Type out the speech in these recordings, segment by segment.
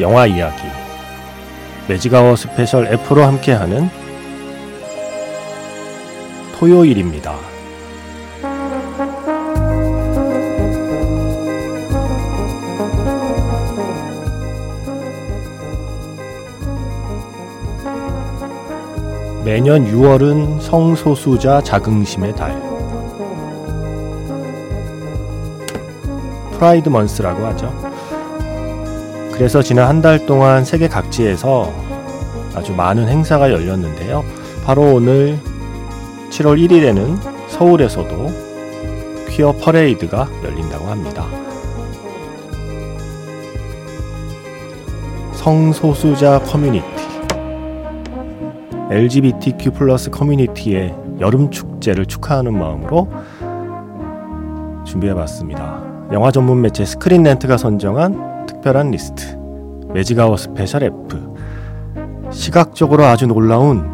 영화 이야기 매직아워 스페셜 F로 함께하는 토요일입니다. 매년 6월은 성소수자 자긍심의 달. Pride Month라고 하죠. 그래서 지난 한 달 동안 세계 각지에서 아주 많은 행사가 열렸는데요. 바로 오늘 7월 1일에는 서울에서도 퀴어 퍼레이드가 열린다고 합니다. 성소수자 커뮤니티 LGBTQ plus 커뮤니티의 여름 축제를 축하하는 마음으로 준비해봤습니다. 영화 전문 매체 Screen Rant가 선정한 특별한 리스트 매직아워 스페셜 F 시각적으로 아주 놀라운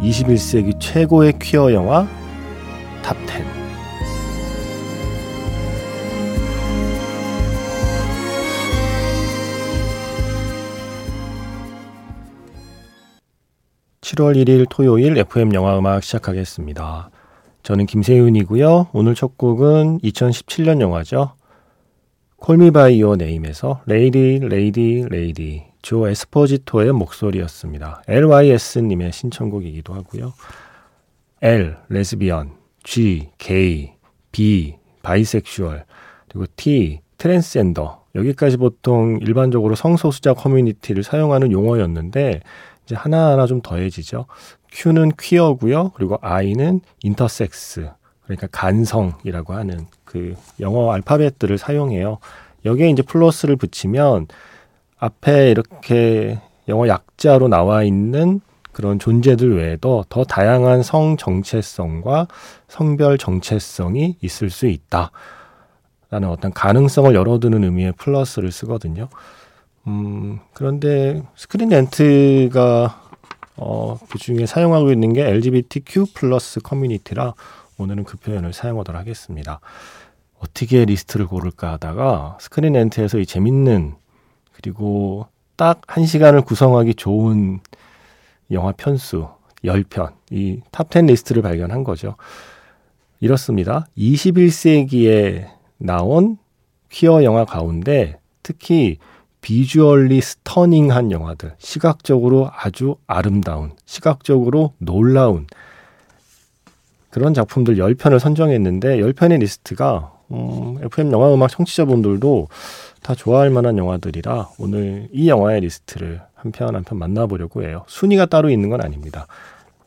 21세기 최고의 퀴어 영화 top 10 7월 1일 토요일 FM 영화 음악 시작하겠습니다. 저는 김세윤이고요. 오늘 첫 곡은 2017년 영화죠. Call Me by Your Name에서 Lady Lady Lady 조 에스포지토의 목소리였습니다. LYS님의 신청곡이기도 하고요. L 레즈비언, G 게이, B bisexual, 그리고 T 트랜스젠더 여기까지 보통 일반적으로 성소수자 커뮤니티를 사용하는 용어였는데 이제 하나하나 좀 더해지죠. Q는 퀴어고요. 그리고 I는 인터섹스 그러니까 간성이라고 하는 그 영어 알파벳들을 사용해요. 여기에 이제 플러스를 붙이면 앞에 이렇게 영어 약자로 나와 있는 그런 존재들 외에도 더 다양한 성 정체성과 성별 정체성이 있을 수 있다. 라는 어떤 가능성을 열어두는 의미의 플러스를 쓰거든요. 음, 그런데 Screen Rant가 어, 그 중에 사용하고 있는 게 LGBTQ plus 커뮤니티라 오늘은 그 표현을 사용하도록 하겠습니다. 어떻게 리스트를 고를까 하다가 Screen Rant에서 이 재밌는 그리고 딱 한 시간을 구성하기 좋은 영화 편수 10편, 이 top 10 리스트를 발견한 거죠. 이렇습니다. 21세기에 나온 퀴어 영화 가운데 특히 visually stunning한 영화들, 시각적으로 아주 아름다운, 시각적으로 놀라운 그런 작품들 10편을 선정했는데 10편의 리스트가 음, FM 영화 음악 청취자분들도 다 좋아할 만한 영화들이라 오늘 이 영화의 리스트를 한 편 한편 만나보려고 해요. 순위가 따로 있는 건 아닙니다.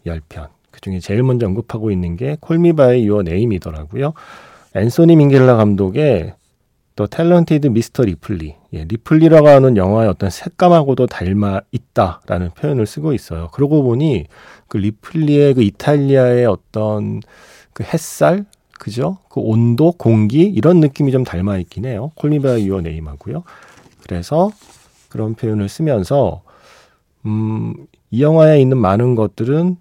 10편. 그 중에 제일 먼저 언급하고 있는 게 Call Me by Your Name이더라고요. 앤소니 민겔라 감독의 The Talented Mr. Ripley. 예, 리플리라고 하는 영화의 어떤 색감하고도 닮아 있다라는 표현을 쓰고 있어요. 그러고 보니 그 리플리의 그 이탈리아의 어떤 그 햇살, 그죠? 그 온도, 공기 이런 느낌이 좀 닮아 있긴 해요. Call Me by Your Name하고요. 그래서 그런 표현을 쓰면서 음, 이 영화에 있는 많은 것들은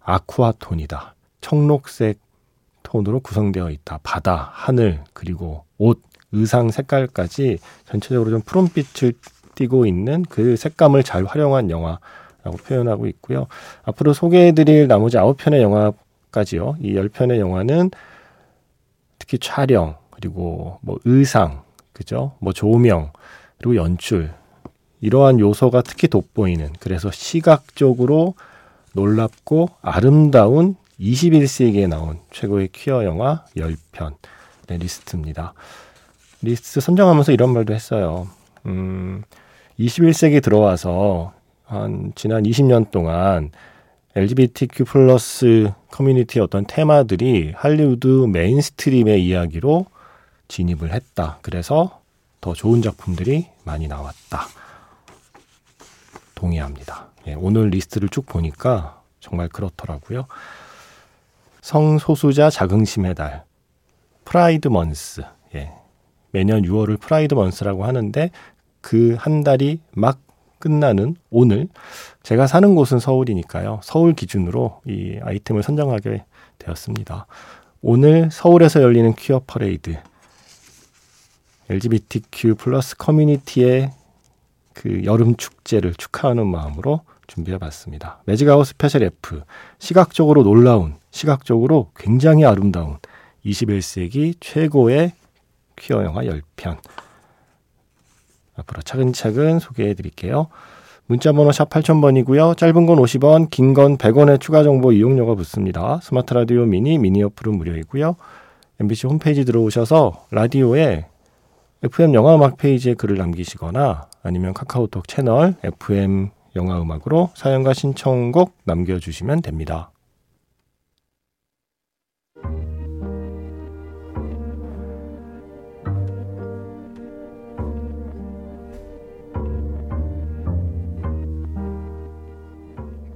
아쿠아 톤이다. 청록색 톤으로 구성되어 있다. 바다, 하늘, 그리고 옷, 의상 색깔까지 전체적으로 좀 푸른빛을 띠고 있는 그 색감을 잘 활용한 영화라고 표현하고 있고요. 앞으로 소개해드릴 나머지 아홉 편의 영화까지요. 이 열 편의 영화는 특히 촬영 그리고 뭐 의상 그죠 뭐 조명 그리고 연출 이러한 요소가 특히 돋보이는 그래서 시각적으로 놀랍고 아름다운 21세기에 나온 최고의 퀴어 영화 10편 의 리스트입니다. 리스트 선정하면서 이런 말도 했어요. 음, 21세기 들어와서 한 지난 20년 동안 LGBTQ plus 커뮤니티의 어떤 테마들이 할리우드 mainstream의 이야기로 진입을 했다. 그래서 더 좋은 작품들이 많이 나왔다. 동의합니다. 예, 오늘 리스트를 쭉 보니까 정말 그렇더라고요. 성소수자 자긍심의 달, Pride Month. 예, 매년 6월을 Pride Month라고 하는데 그 한 달이 막 끝나는 오늘 제가 사는 곳은 서울이니까요. 서울 기준으로 이 아이템을 선정하게 되었습니다. 오늘 서울에서 열리는 퀴어 퍼레이드 LGBTQ 플러스 커뮤니티의 그 여름 축제를 축하하는 마음으로 준비해 봤습니다. 매직아워 스페셜 F 시각적으로 놀라운 시각적으로 굉장히 아름다운 21세기 최고의 퀴어 영화 10편 앞으로 차근차근 소개해 드릴게요. 문자번호 샵 8000번이고요. 짧은 건 50원, 긴 건 100원의 추가 정보 이용료가 붙습니다. 스마트 라디오 미니, 미니 어플은 무료이고요. MBC 홈페이지 들어오셔서 라디오에 FM 영화 음악 페이지에 글을 남기시거나 아니면 카카오톡 채널 FM 영화 음악으로 사연과 신청곡 남겨주시면 됩니다.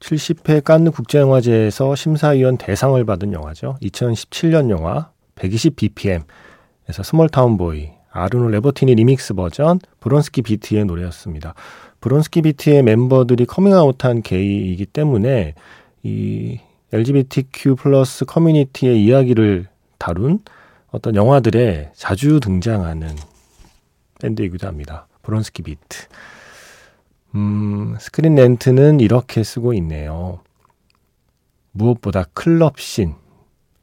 70회 깐느 국제영화제에서 심사위원 대상을 받은 영화죠. 2017년 영화 120bpm에서 Smalltown Boy 아르노 레보티니 리믹스 버전 브론스키 비트의 노래였습니다. 브론스키 비트의 멤버들이 커밍아웃한 게이이기 때문에 이 LGBTQ 플러스 커뮤니티의 이야기를 다룬 어떤 영화들에 자주 등장하는 밴드이기도 합니다. 브론스키 비트. 음, Screen Rant는 이렇게 쓰고 있네요. 무엇보다 클럽신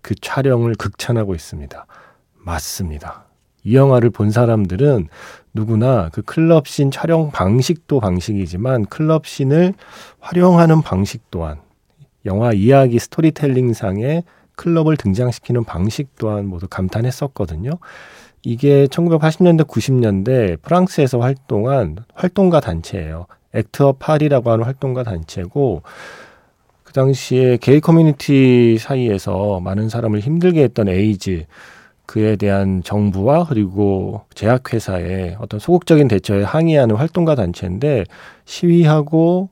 그 촬영을 극찬하고 있습니다. 맞습니다. 이 영화를 본 사람들은 누구나 그 클럽신 촬영 방식도 방식이지만 클럽신을 활용하는 방식 또한 영화 이야기 스토리텔링 상에 클럽을 등장시키는 방식 또한 모두 감탄했었거든요. 이게 1980년대, 90년대 프랑스에서 활동한 활동가 단체예요. Act Up 파리라고 하는 활동가 단체고 그 당시에 게이 커뮤니티 사이에서 많은 사람을 힘들게 했던 에이즈 그에 대한 정부와 그리고 제약회사의 어떤 소극적인 대처에 항의하는 활동가 단체인데 시위하고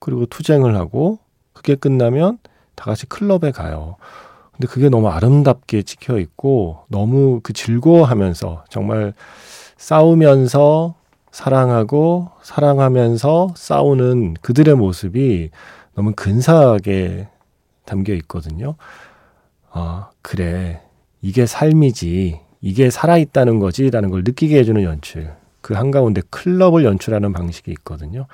그리고 투쟁을 하고 그게 끝나면 다 같이 클럽에 가요. 근데 그게 너무 아름답게 찍혀 있고 너무 그 즐거워하면서 정말 싸우면서 사랑하고 사랑하면서 싸우는 그들의 모습이 너무 근사하게 담겨 있거든요. 아, 그래. 이게 삶이지. 이게 살아있다는 거지 라는 걸 느끼게 해주는 연출. 그 한가운데 클럽을 연출하는 방식이 있거든요.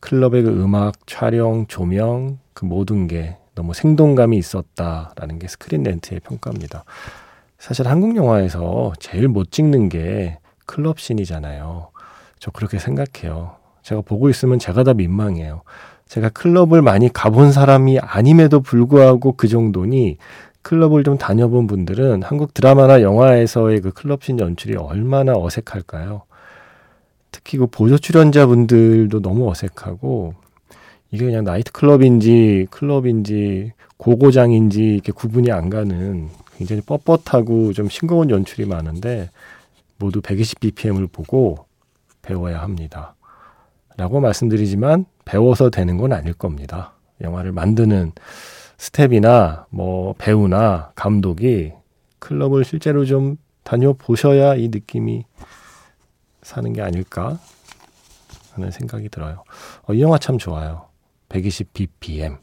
클럽의 그 음악, 촬영, 조명, 그 모든 게 너무 생동감이 있었다라는 게 스크린 렌트의 평가입니다. 사실 한국 영화에서 제일 못 찍는 게 클럽 씬이잖아요. 저 그렇게 생각해요. 제가 보고 있으면 제가 다 민망해요. 제가 클럽을 많이 가본 사람이 아님에도 불구하고 그 정도니 클럽을 좀 다녀본 분들은 한국 드라마나 영화에서의 그 클럽씬 연출이 얼마나 어색할까요? 특히 그 보조 출연자분들도 너무 어색하고 이게 그냥 나이트 클럽인지 클럽인지 고고장인지 이렇게 구분이 안 가는 굉장히 뻣뻣하고 좀 싱거운 연출이 많은데 모두 120bpm을 보고 배워야 합니다. 라고 말씀드리지만 배워서 되는 건 아닐 겁니다. 영화를 만드는 스텝이나 뭐 배우나 감독이 클럽을 실제로 좀 다녀보셔야 이 느낌이 사는 게 아닐까 하는 생각이 들어요. 어, 이 영화 참 좋아요. 120bpm.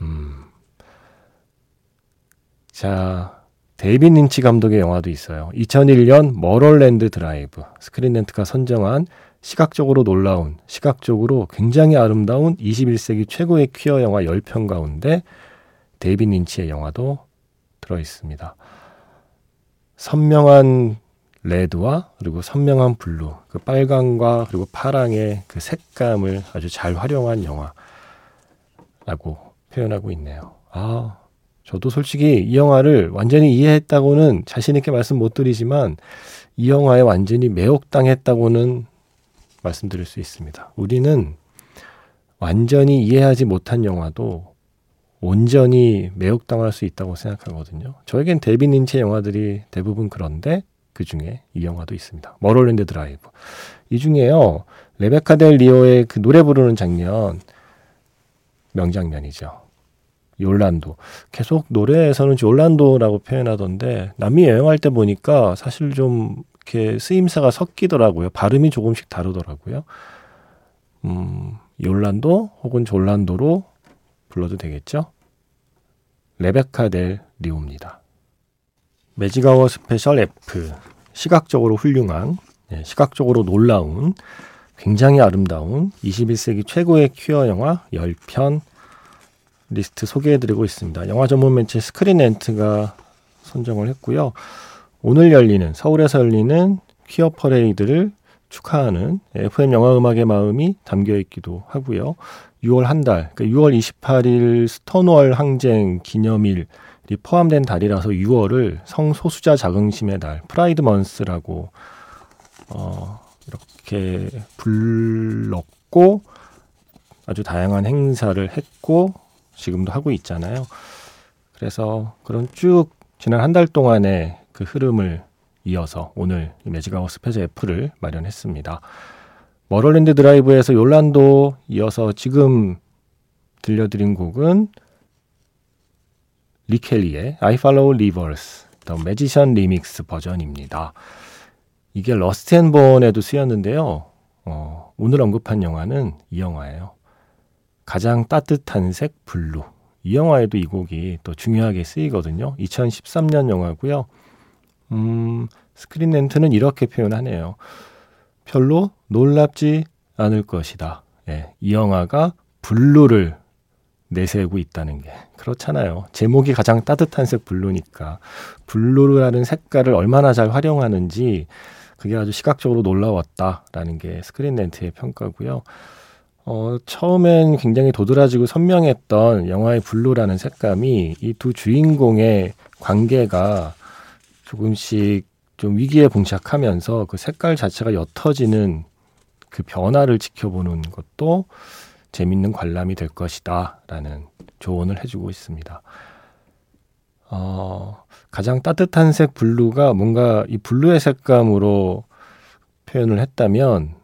음. 자, 데이빗 린치 감독의 영화도 있어요. 2001년 Mulholland Drive. Screen Rant가 선정한 시각적으로 놀라운, 시각적으로 굉장히 아름다운 21세기 최고의 퀴어 영화 10편 가운데 데이빗 린치의 영화도 들어 있습니다. 선명한 레드와 그리고 선명한 블루, 그 빨강과 그리고 파랑의 그 색감을 아주 잘 활용한 영화. 라고 표현하고 있네요. 아, 저도 솔직히 이 영화를 완전히 이해했다고는 자신있게 말씀 못 드리지만 이 영화에 완전히 매혹당했다고는 말씀드릴 수 있습니다. 우리는 완전히 이해하지 못한 영화도 온전히 매혹당할 수 있다고 생각하거든요. 저에겐 데이빗 린치 영화들이 대부분 그런데 그 중에 이 영화도 있습니다. Mulholland Drive. 이 중에요. 레베카 델 리오의 그 노래 부르는 장면 명장면이죠. Llorando. 계속 노래에서는 Llorando라고 표현하던데 남미 여행할 때 보니까 사실 좀 이렇게 쓰임새가 섞이더라고요. 발음이 조금씩 다르더라고요. 음, Llorando 혹은 졸란도로 불러도 되겠죠? 레베카 델 리오입니다. 매직아워 스페셜 F. 시각적으로 훌륭한, 네, 시각적으로 놀라운, 굉장히 아름다운 21세기 최고의 퀴어 영화 10편 리스트 소개해드리고 있습니다. 영화 전문 매체 Screen Rant가 선정을 했고요. 오늘 열리는 서울에서 열리는 퀴어 퍼레이드를 축하하는 FM 영화 음악의 마음이 담겨 있기도 하고요. 6월 한 달, 그러니까 6월 28일 스톤월 항쟁 기념일이 포함된 달이라서 6월을 성소수자 자긍심의 달, Pride Month라고 어, 이렇게 불렀고 아주 다양한 행사를 했고 지금도 하고 있잖아요. 그래서 그런 쭉 지난 한 달 동안의 그 흐름을 이어서 오늘 매직아워 스페셜 F를 마련했습니다. Mulholland Drive에서 Llorando 이어서 지금 들려드린 곡은 Lykke Li의 I Follow Rivers, The Magician Remix 버전입니다. 이게 Rust and Bone에도 쓰였는데요. 어, 오늘 언급한 영화는 이 영화예요. 가장 따뜻한 색 블루. 이 영화에도 이 곡이 또 중요하게 쓰이거든요. 2013년 영화고요. 음, Screen Rant는 이렇게 표현하네요. 별로 놀랍지 않을 것이다. 예, 이 영화가 블루를 내세우고 있다는 게 그렇잖아요. 제목이 가장 따뜻한 색 블루니까 블루라는 색깔을 얼마나 잘 활용하는지 그게 아주 시각적으로 놀라웠다라는 게 Screen Rant의 평가고요. 어, 처음엔 굉장히 도드라지고 선명했던 영화의 블루라는 색감이 이 두 주인공의 관계가 조금씩 좀 위기에 봉착하면서 그 색깔 자체가 옅어지는 그 변화를 지켜보는 것도 재밌는 관람이 될 것이다 라는 조언을 해주고 있습니다. 어, 가장 따뜻한 색 블루가 뭔가 이 블루의 색감으로 표현을 했다면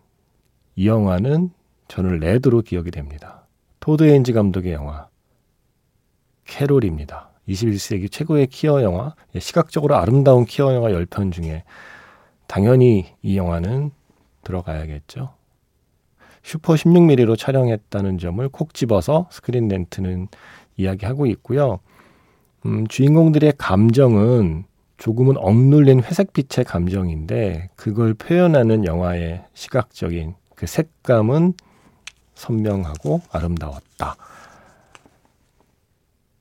이 영화는 저는 레드로 기억이 됩니다. 토드 헤인즈 감독의 영화 캐롤입니다. 21세기 최고의 퀴어 영화, 예, 시각적으로 아름다운 퀴어 영화 10편 중에 당연히 이 영화는 들어가야겠죠. 슈퍼 16mm로 촬영했다는 점을 콕 집어서 스크린 랜트는 이야기하고 있고요. 음, 주인공들의 감정은 조금은 억눌린 회색빛의 감정인데 그걸 표현하는 영화의 시각적인 그 색감은 선명하고 아름다웠다.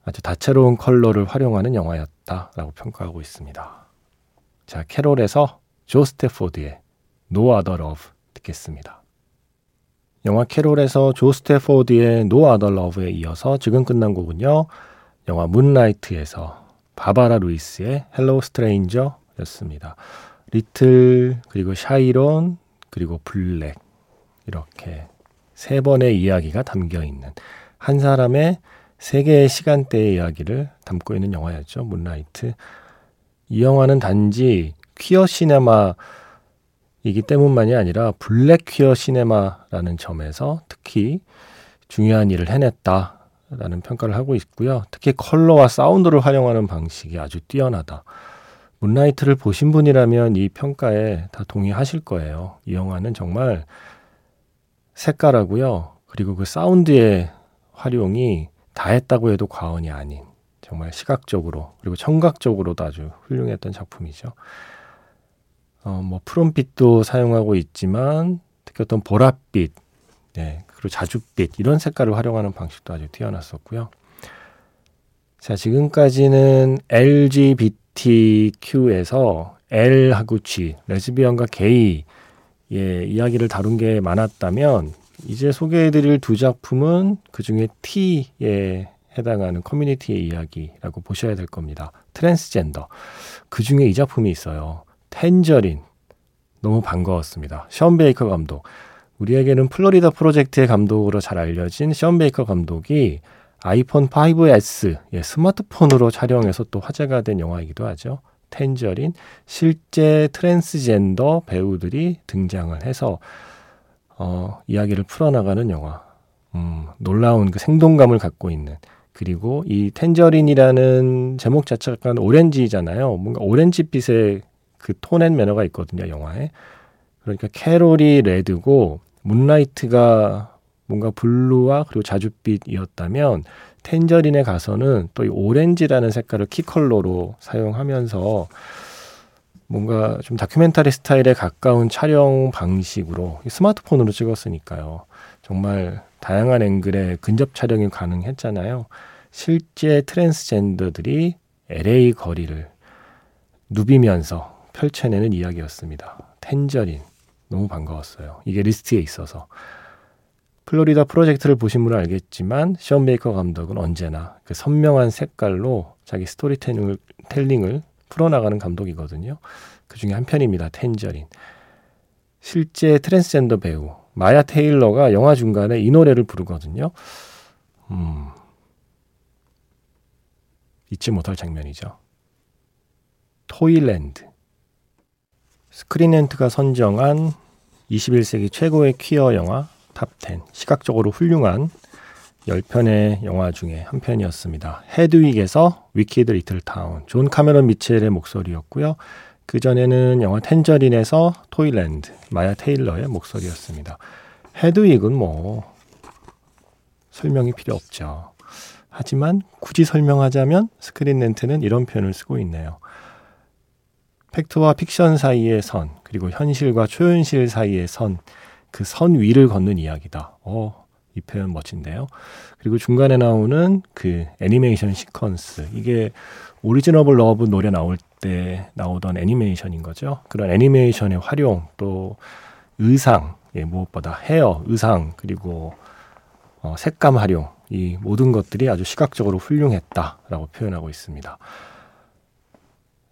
아주 다채로운 컬러를 활용하는 영화였다라고 평가하고 있습니다. 자, 캐롤에서 조 스태포드의 No Other Love 듣겠습니다. 영화 캐롤에서 조 스태포드의 No Other Love에 이어서 지금 끝난 곡은요. 영화 문라이트에서 바바라 루이스의 Hello Stranger였습니다. 리틀 그리고 샤이론 그리고 블랙 이렇게 세 번의 이야기가 담겨 있는 한 사람의 세 개의 시간대의 이야기를 담고 있는 영화였죠. 문라이트. 이 영화는 단지 퀴어 시네마이기 때문만이 아니라 블랙 퀴어 시네마라는 점에서 특히 중요한 일을 해냈다라는 평가를 하고 있고요. 특히 컬러와 사운드를 활용하는 방식이 아주 뛰어나다. 문라이트를 보신 분이라면 이 평가에 다 동의하실 거예요. 이 영화는 정말 색깔하고요. 그리고 그 사운드의 활용이 다 했다고 해도 과언이 아닌 정말 시각적으로 그리고 청각적으로도 아주 훌륭했던 작품이죠. 어, 뭐 푸른빛도 사용하고 있지만 특히 어떤 보랏빛, 네, 그리고 자줏빛 이런 색깔을 활용하는 방식도 아주 뛰어났었고요. 자, 지금까지는 LGBTQ에서 L하고 G, 레즈비언과 게이 의 이야기를 다룬 게 많았다면 이제 소개해드릴 두 작품은 그 중에 T에 해당하는 커뮤니티의 이야기라고 보셔야 될 겁니다. 트랜스젠더. 그 중에 이 작품이 있어요. 텐저린. 너무 반가웠습니다. 션 베이커 감독. 우리에게는 플로리다 프로젝트의 감독으로 잘 알려진 션 베이커 감독이 아이폰 5S 예, 스마트폰으로 촬영해서 또 화제가 된 영화이기도 하죠. 텐저린 실제 트랜스젠더 배우들이 등장을 해서 어, 이야기를 풀어나가는 영화. 음, 놀라운 그 생동감을 갖고 있는 그리고 이 텐저린이라는 제목 자체가 오렌지잖아요. 뭔가 오렌지빛의 그 tone and manner가 있거든요, 영화에. 그러니까 캐롤이 레드고 문라이트가 뭔가 블루와 그리고 자줏빛이었다면 텐저린에 가서는 또 이 오렌지라는 색깔을 key color로 사용하면서 뭔가 좀 다큐멘터리 스타일에 가까운 촬영 방식으로 스마트폰으로 찍었으니까요. 정말 다양한 앵글의 근접 촬영이 가능했잖아요. 실제 트랜스젠더들이 LA 거리를 누비면서 펼쳐내는 이야기였습니다. 텐저린. 너무 반가웠어요. 이게 리스트에 있어서. 플로리다 프로젝트를 보신 분은 알겠지만 션 베이커 감독은 언제나 그 선명한 색깔로 자기 스토리텔링을 풀어나가는 감독이거든요. 그 중에 한 편입니다. 텐저린. 실제 트랜스젠더 배우 마야 테일러가 영화 중간에 이 노래를 부르거든요. 음, 잊지 못할 장면이죠. Toyland. 스크린 랜트가 선정한 21세기 최고의 퀴어 영화 top10 시각적으로 훌륭한 10편의 영화 중에 한 편이었습니다. 헤드윅에서 Wicked Little Town 존 카메론 미첼의 목소리였고요. 그 전에는 영화 텐저린에서 Toyland 마야 테일러의 목소리였습니다. 헤드윅은 뭐 설명이 필요 없죠. 하지만 굳이 설명하자면 스크린 랜트는 이런 표현을 쓰고 있네요. 팩트와 픽션 사이의 선, 그리고 현실과 초현실 사이의 선, 그 선 위를 걷는 이야기다. 어, 이 표현 멋진데요. 그리고 중간에 나오는 그 애니메이션 시퀀스. 이게 Origin of Love 노래 나올 때 나오던 애니메이션인 거죠. 그런 애니메이션의 활용, 또 의상, 예, 무엇보다 헤어, 의상, 그리고 어, 색감 활용, 이 모든 것들이 아주 시각적으로 훌륭했다라고 표현하고 있습니다.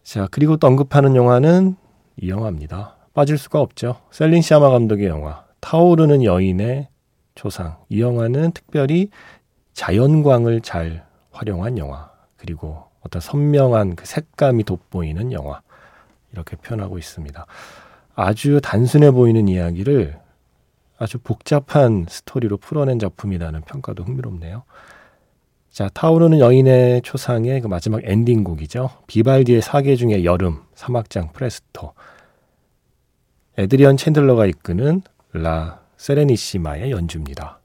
자, 그리고 또 언급하는 영화는 이 영화입니다. 빠질 수가 없죠. 셀린 시아마 감독의 영화, 타오르는 여인의 초상. 이 영화는 특별히 자연광을 잘 활용한 영화, 그리고 어떤 선명한 그 색감이 돋보이는 영화. 이렇게 표현하고 있습니다. 아주 단순해 보이는 이야기를 아주 복잡한 스토리로 풀어낸 작품이라는 평가도 흥미롭네요. 자, 타오르는 여인의 초상의 그 마지막 엔딩곡이죠. 비발디의 사계 중의 여름, 3악장 프레스토. 에드리언 챈들러가 이끄는 라 세레니시마의 연주입니다.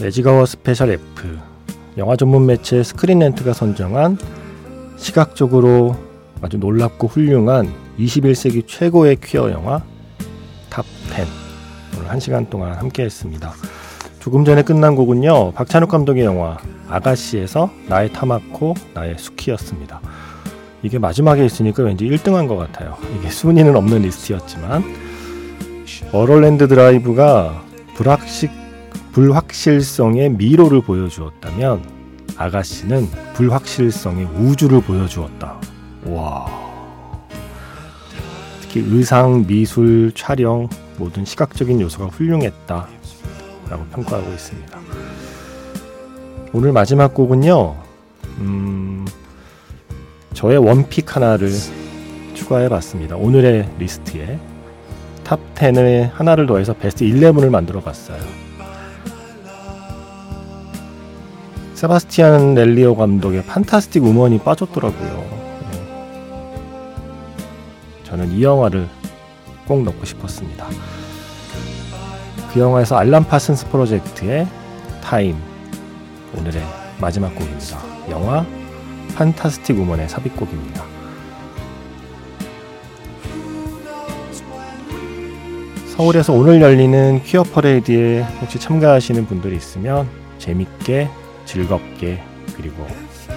매지가워 스페셜 F 영화 전문 매체 스크린렌트가 선정한 시각적으로 아주 놀랍고 훌륭한 21세기 최고의 퀴어 영화 top 10. 오늘 1시간 동안 함께 했습니다. 조금 전에 끝난 곡은요. 박찬욱 감독의 영화 아가씨에서 나의 타마코, 나의 수키였습니다. 이게 마지막에 있으니까 왠지 1등한 것 같아요. 이게 순위는 없는 리스트였지만 멀홀랜드 드라이브가 불확식 불확실성의 미로를 보여주었다면 아가씨는 불확실성의 우주를 보여주었다. 와. 특히 의상, 미술, 촬영 모든 시각적인 요소가 훌륭했다. 라고 평가하고 있습니다. 오늘 마지막 곡은요. 음, 저의 one pick 하나를 추가해 봤습니다. 오늘의 리스트에 top 10에 하나를 더해서 베스트 11을 만들어 봤어요. 세바스티안 렐리오 감독의 Fantastic Woman이 빠졌더라고요. 저는 이 영화를 꼭 넣고 싶었습니다. 그 영화에서 Alan Parsons Project의 Time 오늘의 마지막 곡입니다. 영화 Fantastic Woman의 삽입곡입니다. 서울에서 오늘 열리는 퀴어 퍼레이드에 혹시 참가하시는 분들이 있으면 재밌게 즐겁게 그리고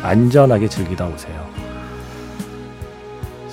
안전하게 즐기다 오세요.